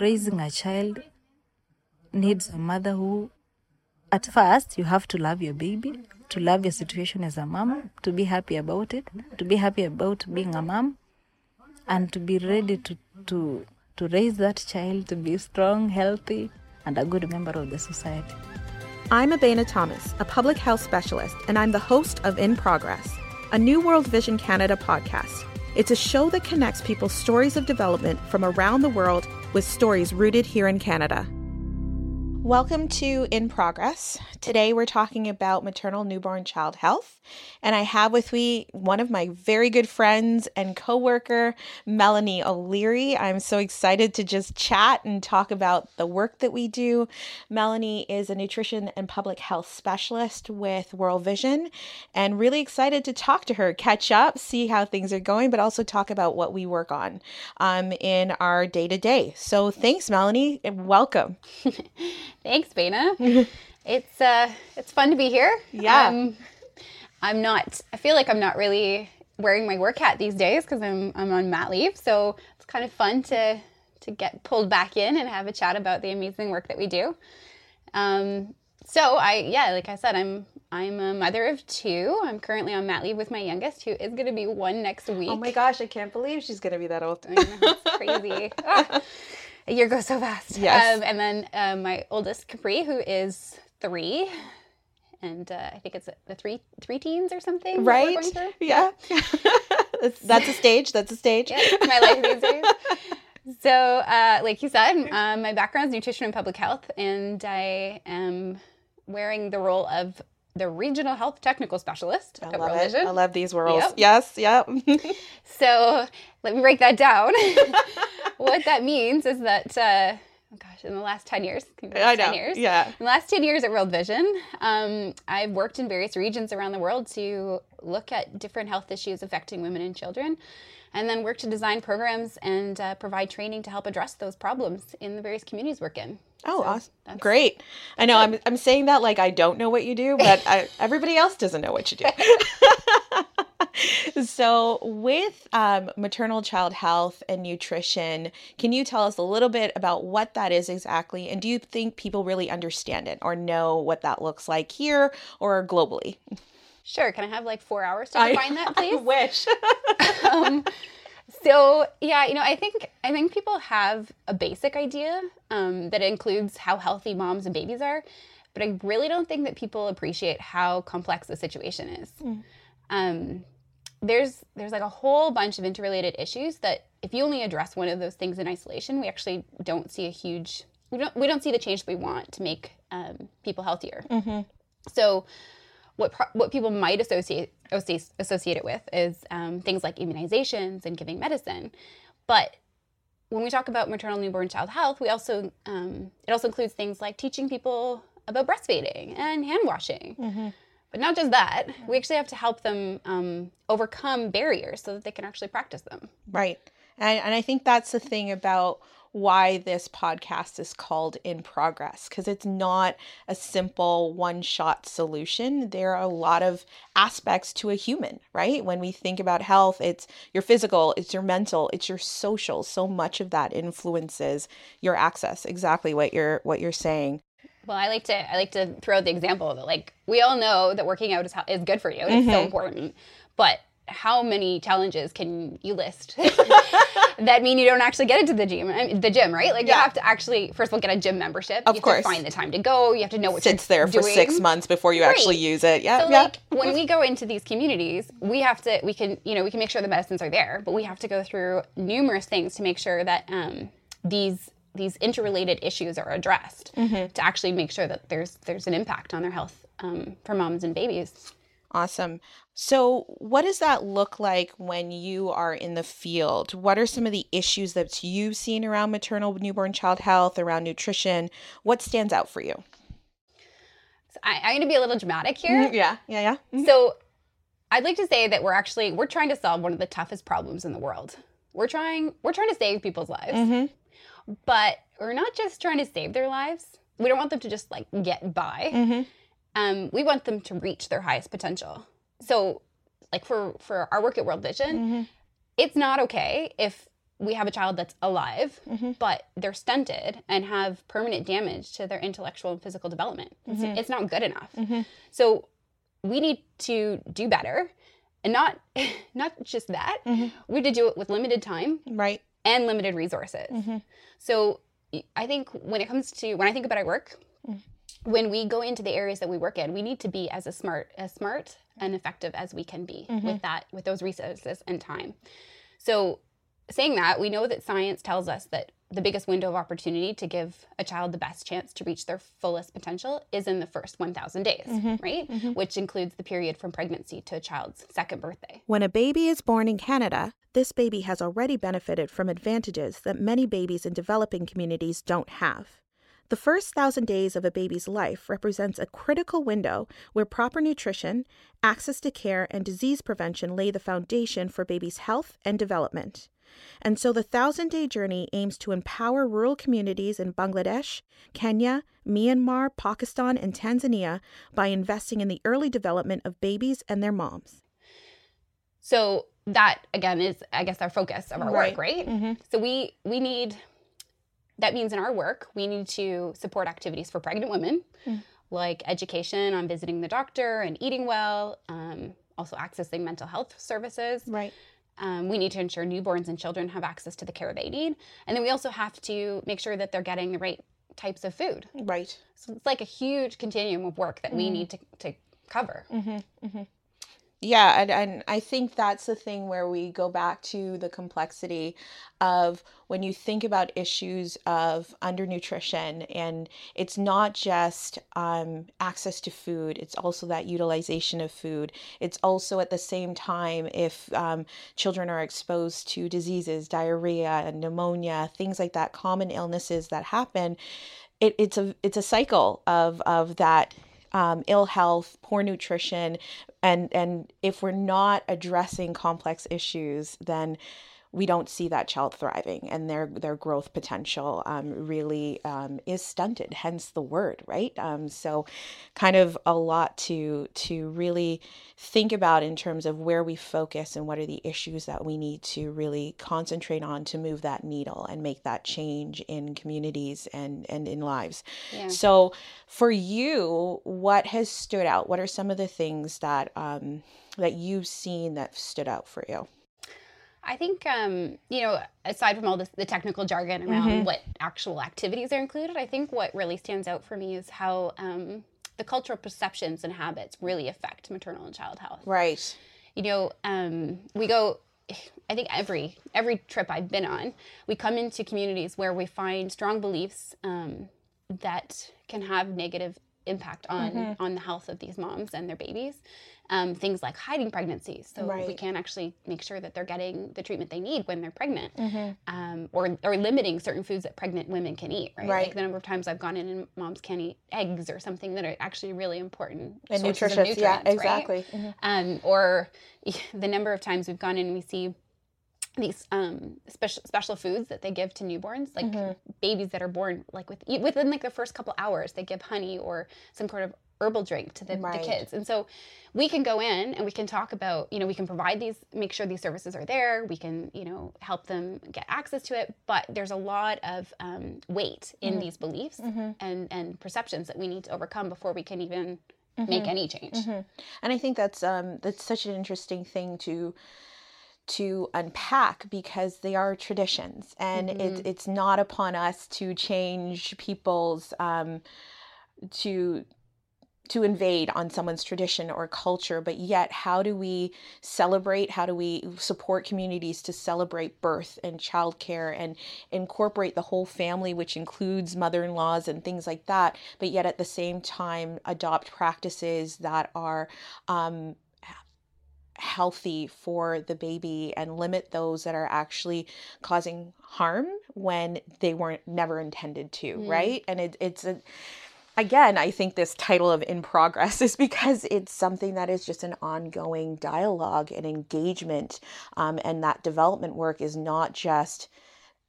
raising a child needs a mother who, at first, you have to love your baby, to love your situation as a mom, to be happy about it, to be happy about being a mom, and to be ready to, to, to raise that child to be strong, healthy, and a good member of the society. I'm Abena Thomas, a public health specialist, and I'm the host of In Progress, a New World Vision Canada podcast. It's a show that connects people's stories of development from around the world with stories rooted here in Canada. Welcome to In Progress. Today we're talking about maternal newborn child health, and I have with me one of my very good friends and coworker, Melanie O'Leary. I'm so excited to just chat and talk about the work that we do. Melanie is a nutrition and public health specialist with World Vision, and really excited to talk to her, catch up, see how things are going, but also talk about what we work on um, in our day to day. So thanks, Melanie, and welcome. Thanks, Bana. it's uh, it's fun to be here. Yeah. Um, I'm not. I feel like I'm not really wearing my work hat these days because I'm I'm on mat leave. So it's kind of fun to to get pulled back in and have a chat about the amazing work that we do. Um, so I yeah, like I said, I'm I'm a mother of two. I'm currently on mat leave with my youngest, who is going to be one next week. Oh my gosh, I can't believe she's going to be that old. I know, it's crazy. Ah, a year goes so fast. Yes. Um, and then um, my oldest Capri, who is three, and uh, I think it's the three three teens or something. Right? through. Yeah. that's, that's a stage. That's a stage. Yeah, my life these days. So, uh, like you said, um, my background is nutrition and public health, and I am wearing the role of the regional health technical specialist I at love it. I love these worlds. Yep. Yes. Yep. So let me break that down. what that means is that, uh, oh gosh, in the last 10 years, I know. 10 years, Yeah. in the last 10 years at World Vision, um, I've worked in various regions around the world to look at different health issues affecting women and children, and then work to design programs and uh, provide training to help address those problems in the various communities we're in. Oh, So awesome. Great. I know I'm, I'm saying that like I don't know what you do, but I, everybody else doesn't know what you do. so, with um, maternal child health and nutrition, can you tell us a little bit about what that is exactly? And do you think people really understand it or know what that looks like here or globally? Sure, can I have like four hours to I- that, please? wish. um, so yeah, you know, I think I think people have a basic idea um, that includes how healthy moms and babies are, but I really don't think that people appreciate how complex the situation is. Um, there's there's like a whole bunch of interrelated issues that if you only address one of those things in isolation, we actually don't see a huge we don't we don't see the change that we want to make um, people healthier. So what pro- what people might associate associate it with is um, things like immunizations and giving medicine, but when we talk about maternal newborn child health, we also um, it also includes things like teaching people about breastfeeding and hand washing. But not just that, we actually have to help them um, overcome barriers so that they can actually practice them. Right. And, and I think that's the thing about why this podcast is called In Progress, because it's not a simple one shot solution. There are a lot of aspects to a human, right? When we think about health, it's your physical, it's your mental, it's your social. So much of that influences your access, exactly what you're what you're saying. Well, I like to I like to throw out the example that like we all know that working out is is good for you. It's so mm-hmm. important. But how many challenges can you list that mean you don't actually get into the gym? I mean, the gym, right? Like you have to actually first of all get a gym membership. Of you have course. to find the time to go. You have to know what Sits there for doing. six months before you actually use it. Yeah. So yeah. like when we go into these communities, we have to we can you know we can make sure the medicines are there, but we have to go through numerous things to make sure that um, these these interrelated issues are addressed Mm-hmm. to actually make sure that there's there's an impact on their health um, for moms and babies. Awesome. So, what does that look like when you are in the field? What are some of the issues that you've seen around maternal newborn child health, around nutrition? What stands out for you? So I, I'm going to be a little dramatic here. Mm-hmm, yeah, yeah, yeah. Mm-hmm. So I'd like to say that we're actually we're trying to solve one of the toughest problems in the world. We're trying we're trying to save people's lives. Mhm. But we're not just trying to save their lives. We don't want them to just like get by. Mm-hmm. Um, we want them to reach their highest potential. So like for for our work at World Vision, Mhm. it's not okay if we have a child that's alive, mm-hmm. but they're stunted and have permanent damage to their intellectual and physical development. It's, mm-hmm. it's not good enough. Mm-hmm. So we need to do better, and not not just that. We need to do it with limited time Right. and limited resources. So I think when it comes to when I think about our work, mm. When we go into the areas that we work in, we need to be as a smart as smart and effective as we can be mm-hmm. with that with those resources and time. So saying that, we know that science tells us that the biggest window of opportunity to give a child the best chance to reach their fullest potential is in the first 1000 days, mm-hmm. right? Mm-hmm. Which includes the period from pregnancy to a child's second birthday. When a baby is born in Canada, this baby has already benefited from advantages that many babies in developing communities don't have. The first thousand days of a baby's life represents a critical window where proper nutrition, access to care, and disease prevention lay the foundation for baby's health and development. And so the thousand day journey aims to empower rural communities in Bangladesh, Kenya, Myanmar, Pakistan, and Tanzania by investing in the early development of babies and their moms. So that again is I guess our focus of our Right. work, right? Mm-hmm. So we we need that means in our work we need to support activities for pregnant women, like education on visiting the doctor and eating well, um, also accessing mental health services. Right. Um, we need to ensure newborns and children have access to the care they need, and then we also have to make sure that they're getting the right types of food. Right. So it's like a huge continuum of work that we need to, to cover. Yeah, and, and I think that's the thing where we go back to the complexity of when you think about issues of undernutrition, and it's not just um, access to food, it's also that utilization of food. It's also at the same time if um, children are exposed to diseases, diarrhea, and pneumonia, things like that, common illnesses that happen. It, it's a it's a cycle of of that um, ill health, poor nutrition, and and if we're not addressing complex issues, then we don't see that child thriving, and their their growth potential um, really um, is stunted. Hence the word, right? Um, so, kind of a lot to to really think about in terms of where we focus and what are the issues that we need to really concentrate on to move that needle and make that change in communities and and in lives. Yeah. So, for you, what has stood out? What are some of the things that um, that you've seen that stood out for you? I think, um, you know, aside from all this, the technical jargon around what actual activities are included, I think what really stands out for me is how um, the cultural perceptions and habits really affect maternal and child health. Right. You know, um, we go. I think every every trip I've been on, we come into communities where we find strong beliefs um, that can have negative impact on on the health of these moms and their babies. Um, things like hiding pregnancies, so we can't actually make sure that they're getting the treatment they need when they're pregnant, um, or or limiting certain foods that pregnant women can eat. Right? Right. Like the number of times I've gone in and moms can't eat eggs or something that are actually really important And nutritious. Yeah, nutrients, right? exactly. Mhm. um, or the number of times we've gone in and we see these um, special special foods that they give to newborns, like Mm-hmm. babies that are born like with within like the first couple hours, they give honey or some sort of herbal drink to the, Right. the kids, and so we can go in and we can talk about you know we can provide these, make sure these services are there, we can you know help them get access to it, but there's a lot of um, weight in Mm-hmm. these beliefs and and perceptions that we need to overcome before we can even Mm-hmm. make any change. And I think that's um, that's such an interesting thing to to unpack because they are traditions, and it's it's not upon us to change people's um, to to invade on someone's tradition or culture, but yet how do we celebrate? How do we support communities to celebrate birth and childcare and incorporate the whole family, which includes mother in laws and things like that, but yet at the same time adopt practices that are um, healthy for the baby and limit those that are actually causing harm when they weren't never intended to, right? And it, it's a again, I think this title of In Progress is because it's something that is just an ongoing dialogue and engagement. Um, and that development work is not just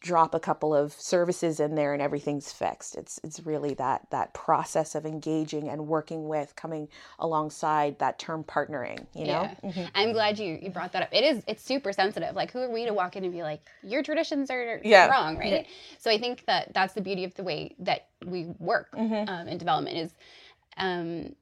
drop a couple of services in there and everything's fixed. It's it's really that that process of engaging and working with, coming alongside that term partnering. You know, Yeah. I'm glad you, you brought that up. It is it's super sensitive. Like who are we to walk in and be like your traditions are Yeah. wrong, right? So I think that that's the beauty of the way that we work um, in development is um,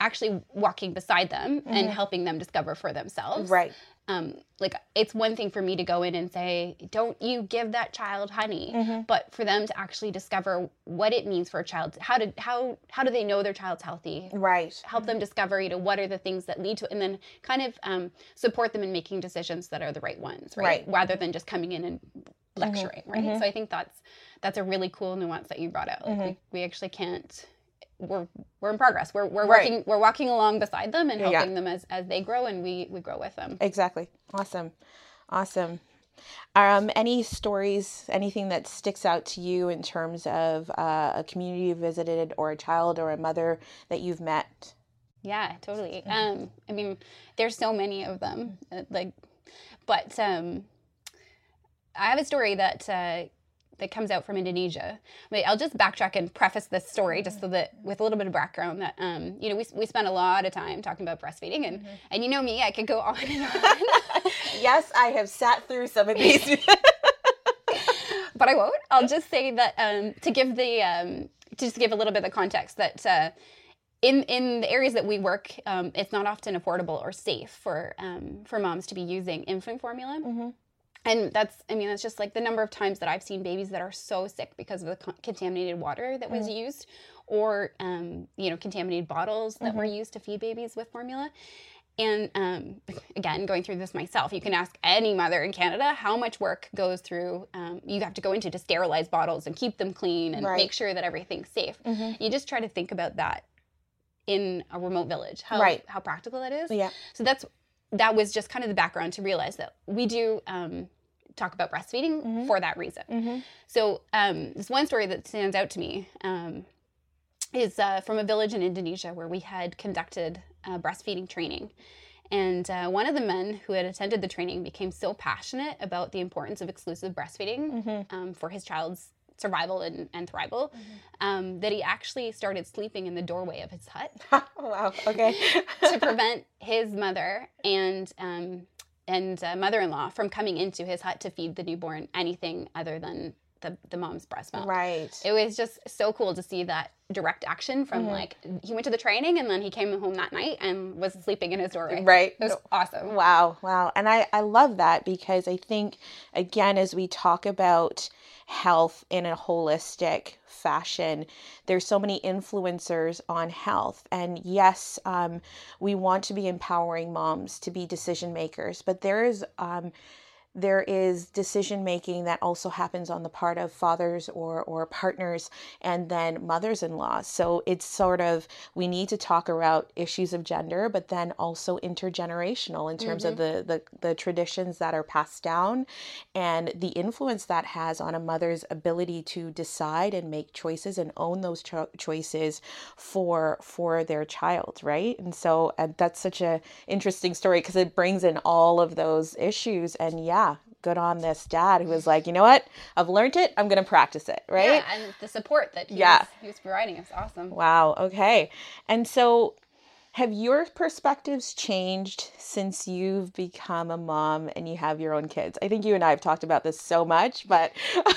actually walking beside them and helping them discover for themselves. right? Um, like it's one thing for me to go in and say don't you give that child honey Mm-hmm. but for them to actually discover what it means for a child how to how how do they know their child's healthy Right. help them discover you know what are the things that lead to it and then kind of um, support them in making decisions that are the right ones right, Right. Mm-hmm. rather than just coming in and lecturing right so i think that's that's a really cool nuance that you brought out like we, we actually can't we're we're in progress we're, we're. Right. working we're walking along beside them and Yeah. helping them as as they grow and we we grow with them Exactly. Awesome. Awesome. Um, any stories, anything that sticks out to you in terms of uh, a community you visited or a child or a mother that you've met? Yeah, totally. Um, I mean, there's so many of them. uh, Like, but um, I have a story that uh, that comes out from Indonesia. Wait, I'll just backtrack and preface this story just so that with a little bit of background that um, you know we we spent a lot of time talking about breastfeeding and and you know me, I could go on and on. Yes, I have sat through some of these. but I won't. I'll just say that um, to give the um, to just give a little bit of context that uh, in in the areas that we work, um, it's not often affordable or safe for um, for moms to be using infant formula. And that's, I mean, that's just like the number of times that I've seen babies that are so sick because of the con- contaminated water that was used, or um, you know, contaminated bottles that were used to feed babies with formula. And um, again, going through this myself, you can ask any mother in Canada how much work goes through. Um, you have to go into to sterilize bottles and keep them clean and Right. make sure that everything's safe. You just try to think about that in a remote village, how Right. how practical that is. yeah. So that's that was just kind of the background to realize that we do um, talk about breastfeeding for that reason. So um, this one story that stands out to me um, is uh, from a village in Indonesia where we had conducted uh, breastfeeding training. And uh, one of the men who had attended the training became so passionate about the importance of exclusive breastfeeding um, for his child's survival and, and thrival um, that he actually started sleeping in the doorway of his hut wow. Okay. to prevent his mother and um, and uh, mother-in-law from coming into his hut to feed the newborn anything other than the, the mom's breast milk. right. It was just so cool to see that direct action from Mm-hmm. like he went to the training and then he came home that night and was sleeping in his doorway. Right. It was awesome. Wow, wow. And I, I love that because I think, again, as we talk about health in a holistic fashion, there's so many influencers on health. And yes, um, we want to be empowering moms to be decision makers, but there is. Um, there is decision making that also happens on the part of fathers or or partners and then mothers-in-law so it's sort of we need to talk about issues of gender but then also intergenerational in terms of the, the the traditions that are passed down and the influence that has on a mother's ability to decide and make choices and own those cho- choices for for their child right? And so uh, that's such a interesting story because it brings in all of those issues. And yeah good on this dad who was like you know what i've learned it i'm going to practice it right Yeah, and the support that he, Yeah. was, he was providing is awesome. Wow. Okay. And so, have your perspectives changed since you've become a mom and you have your own kids? I think you and I have talked about this so much, but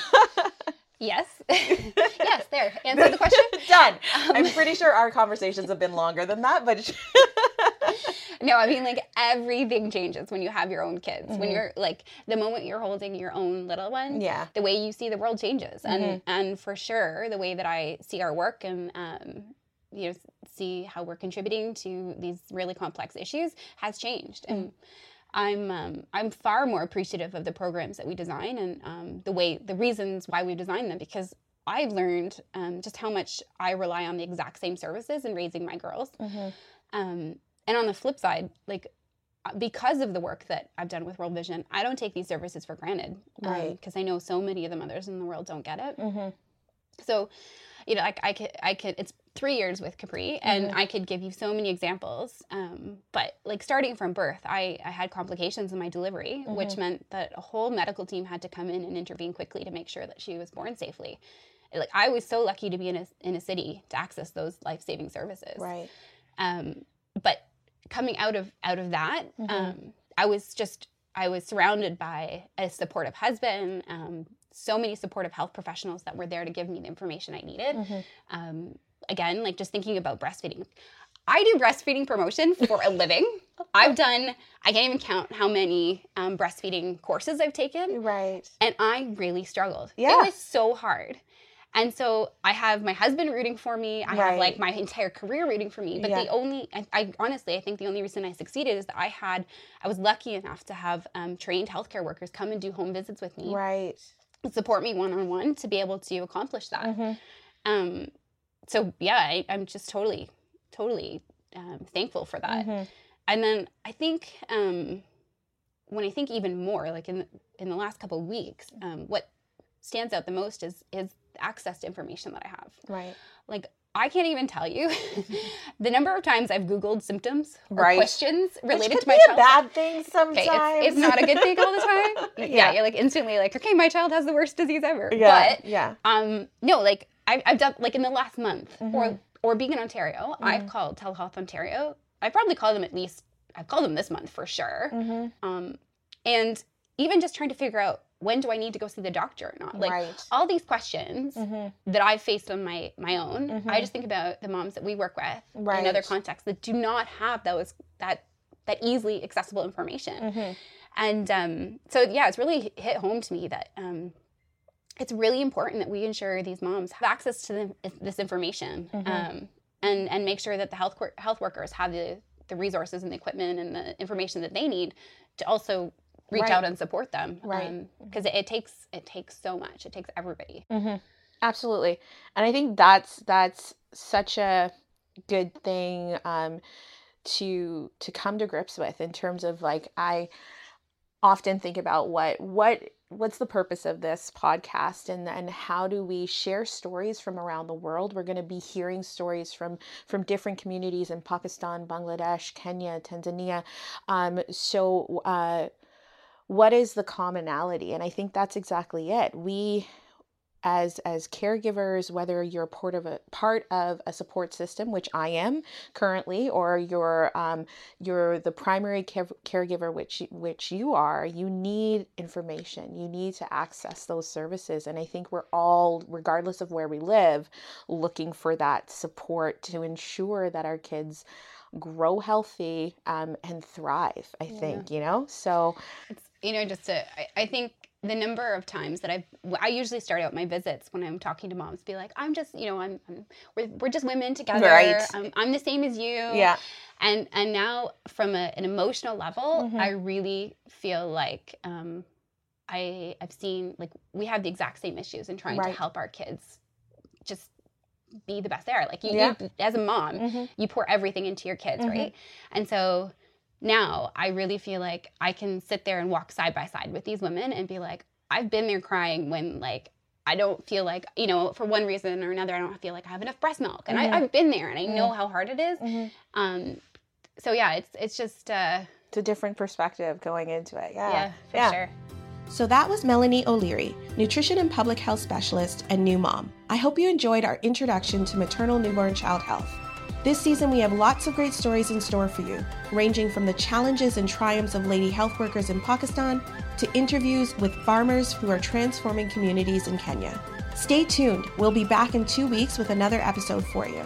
Yes. yes, there. Answer the question. done. Um, I'm pretty sure our conversations have been longer than that, but No, I mean like everything changes when you have your own kids. Mm-hmm. When you're like the moment you're holding your own little one, Yeah. the way you see the world changes, and Mm-hmm. and for sure the way that I see our work and um, you know see how we're contributing to these really complex issues has changed, and I'm um, I'm far more appreciative of the programs that we design and um, the way the reasons why we design them because. I've learned um, just how much I rely on the exact same services in raising my girls. Um, and on the flip side, like uh, because of the work that I've done with World Vision, I don't take these services for granted. Right. Because I know so many of the mothers in the world don't get it. Mhm. So, you know, like I could, I could. It's three years with Capri, and I could give you so many examples. Um, but like starting from birth, I, I had complications in my delivery, which meant that a whole medical team had to come in and intervene quickly to make sure that she was born safely. Like I was so lucky to be in a in a city to access those life saving services. Right. Um, coming out of out of that, um, I was just I was surrounded by a supportive husband, um, so many supportive health professionals that were there to give me the information I needed. Um, again, like just thinking about breastfeeding. I do breastfeeding promotion for a living. I've done, I can't even count how many um, breastfeeding courses I've taken Right. and I really struggled. Yeah. It was so hard. And so I have my husband rooting for me. I have like my entire career rooting for me. But Yeah. the only, I, I honestly, I think the only reason I succeeded is that I had, I was lucky enough to have um, trained healthcare workers come and do home visits with me, Right. support me one on one to be able to accomplish that. Mhm. Um, so yeah, I, I'm just totally, totally um, thankful for that. Mhm. And then I think um, when I think even more, like in in the last couple of weeks, um, what stands out the most is is access to information that I have. Right. Like I can't even tell you the number of times I've Googled symptoms or Right. questions related to my be a child. bad thing Okay, sometimes. it's, it's not a good thing all the time. yeah. Yeah. you're like instantly like, okay, my child has the worst disease ever. Yeah. But yeah. um, no, like I've, I've done like in the last month Mm-hmm. or or being in Ontario, I've called Telehealth Ontario. I've probably called them at least. I've called them this month for sure. Mhm. Um, and even just trying to figure out when do I need to go see the doctor or not. Like Right. all these questions Mhm. that I've faced on my my own. Mhm. I just think about the moms that we work with Right. in other contexts that do not have those that that easily accessible information. Mhm. And um, so, yeah, it's really hit home to me that um, it's really important that we ensure these moms have access to the, this information Mm-hmm. um, and, and make sure that the health, health workers have the, the resources and the equipment and the information that they need to also reach Right. out and support them. Right. Because it, it takes it takes so much. It takes everybody. Mm-hmm. Absolutely, and I think that's that's such a good thing um, to to come to grips with in terms of like I often think about what what what's the purpose of this podcast and and how do we share stories from around the world we're going to be hearing stories from from different communities in pakistan bangladesh kenya tanzania um, so uh, what is the commonality? And i think that's exactly it. We as as caregivers whether you're part of a part of a support system which i am currently or you're um, you're the primary care, caregiver which you- which you are you need information. You need to access those services. And i think we're all regardless of where we live looking for that support to ensure that our kids grow healthy um, and thrive i think you know? So It's you know just to I, I think the number of times that I've I usually start out my visits when I'm talking to moms be like I'm just you know I'm, I'm we're, we're just women together Right. I'm, I'm the same as you yeah and and now from a, an emotional level Mhm. I really feel like um I I've seen like we have the exact same issues in trying Right. to help our kids just be the best they are like you, Yeah. you as a mom Mhm. you pour everything into your kids Mhm. right and so now I really feel like I can sit there and walk side by side with these women and be like, I've been there crying when like I don't feel like, you know, for one reason or another, I don't feel like I have enough breast milk. And Mhm. I, I've been there and I know how hard it is. Mhm. Um, so yeah, it's it's just uh, it's a different perspective going into it yeah yeah, for Yeah. sure. So that was Melanie O'Leary, nutrition and public health specialist and new mom. I hope you enjoyed our introduction to maternal newborn child health. This season, we have lots of great stories in store for you, ranging from the challenges and triumphs of lady health workers in Pakistan to interviews with farmers who are transforming communities in Kenya. Stay tuned. We'll be back in two weeks with another episode for you.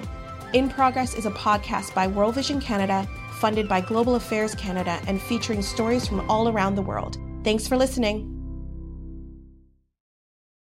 In Progress is a podcast by World Vision Canada, funded by Global Affairs Canada, and featuring stories from all around the world. Thanks for listening.